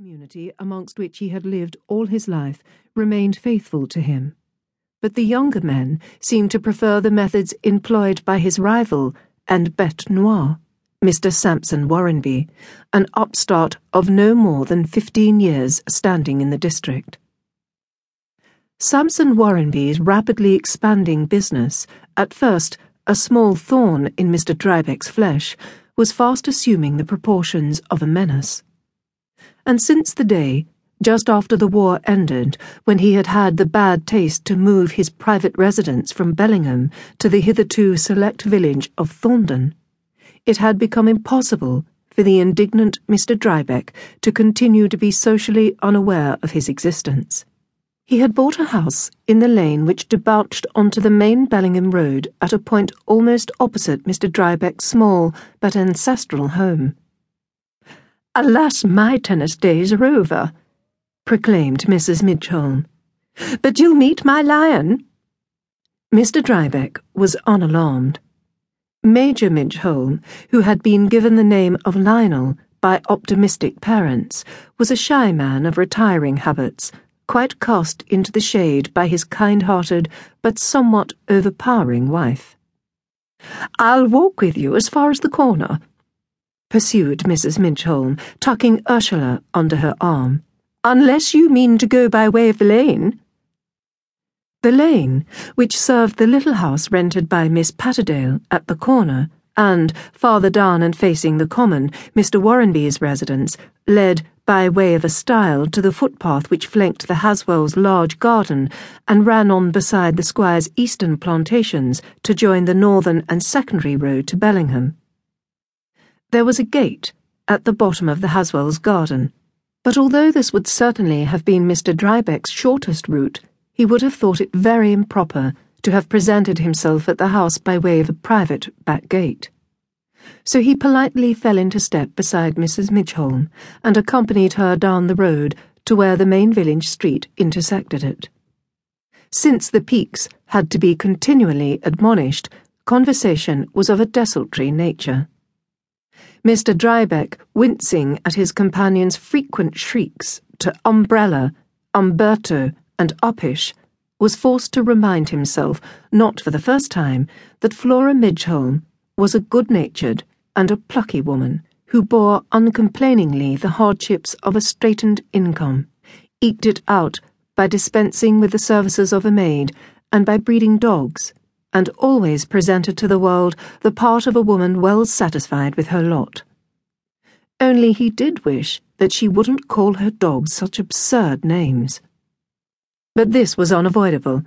community amongst which he had lived all his life remained faithful to him. But the younger men seemed to prefer the methods employed by his rival and bete noire, Mr. Sampson Warrenby, an upstart of no more than fifteen years standing in the district. Sampson Warrenby's rapidly expanding business, at first a small thorn in Mr. Drybeck's flesh, was fast assuming the proportions of a menace and since the day, just after the war ended, when he had had the bad taste to move his private residence from Bellingham to the hitherto select village of Thorndon, it had become impossible for the indignant Mr. Drybeck to continue to be socially unaware of his existence. He had bought a house in the lane which debouched onto the main Bellingham road at a point almost opposite Mr. Drybeck's small but ancestral home. Alas, my tennis days are over, proclaimed Mrs. Midgholm. But you'll meet my lion. Mr. Drybeck was unalarmed. Major Midgholm, who had been given the name of Lionel by optimistic parents, was a shy man of retiring habits, quite cast into the shade by his kind hearted but somewhat overpowering wife. I'll walk with you as far as the corner pursued Mrs. Midgholm, tucking Ursula under her arm. Unless you mean to go by way of the lane. The lane, which served the little house rented by Miss Patterdale at the corner, and, farther down and facing the common, Mr. Warrenby's residence, led by way of a stile to the footpath which flanked the Haswells' large garden and ran on beside the squire's eastern plantations to join the northern and secondary road to Bellingham. There was a gate at the bottom of the Haswells' garden, but although this would certainly have been Mr. Drybeck's shortest route, he would have thought it very improper to have presented himself at the house by way of a private back gate. So he politely fell into step beside Mrs. Midgholm and accompanied her down the road to where the main village street intersected it. Since the Pekes had to be continually admonished, conversation was of a desultory nature. Mr. Drybeck, wincing at his companion's frequent shrieks to umbrella, Umberto, and uppish, was forced to remind himself, not for the first time, that Flora Midgholm was a good natured and a plucky woman who bore uncomplainingly the hardships of a straitened income, eked it out by dispensing with the services of a maid and by breeding dogs and always presented to the world the part of a woman well satisfied with her lot. Only he did wish that she wouldn't call her dogs such absurd names. But this was unavoidable.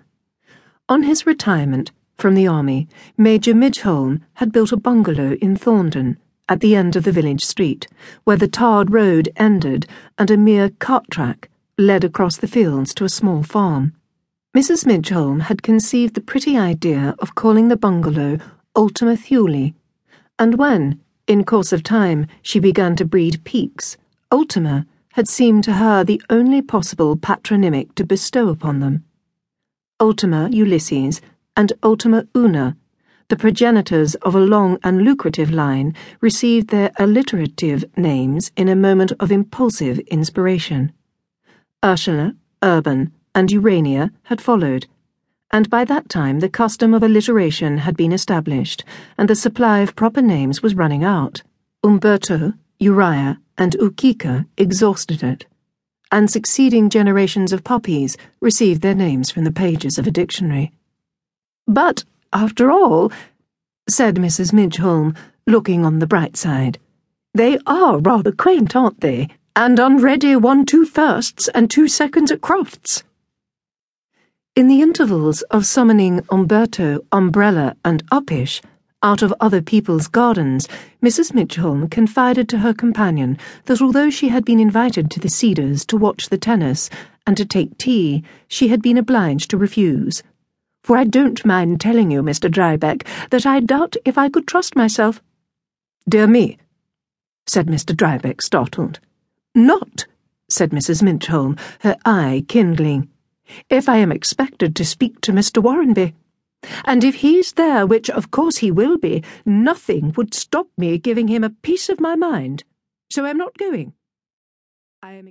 On his retirement from the army, Major Midgholm had built a bungalow in Thorndon, at the end of the village street, where the tarred road ended and a mere cart track led across the fields to a small farm. Mrs. Midgholm had conceived the pretty idea of calling the bungalow Ultima Thule, and when, in course of time, she began to breed Pekes, Ultima had seemed to her the only possible patronymic to bestow upon them. Ultima Ulysses and Ultima Una, the progenitors of a long and lucrative line, received their alliterative names in a moment of impulsive inspiration. Ursula, Urban, and Urania had followed, and by that time the custom of alliteration had been established, and the supply of proper names was running out. Umberto, Uriah, and Ukika exhausted it, and succeeding generations of puppies received their names from the pages of a dictionary. But, after all, said Mrs. Midgholm, looking on the bright side, they are rather quaint, aren't they? And unready won two firsts and two seconds at Crufts. In the intervals of summoning Umberto, Umbrella, and Uppish out of other people's gardens, Mrs. Midgholm confided to her companion that although she had been invited to the Cedars to watch the tennis and to take tea, she had been obliged to refuse. For I don't mind telling you, Mr. Drybeck, that I doubt if I could trust myself. Dear me, said Mr. Drybeck, startled. Not, said Mrs. Midgholm, her eye kindling if I am expected to speak to Mr. Warrenby. And if he's there, which of course he will be, nothing would stop me giving him a piece of my mind. So I'm not going. I am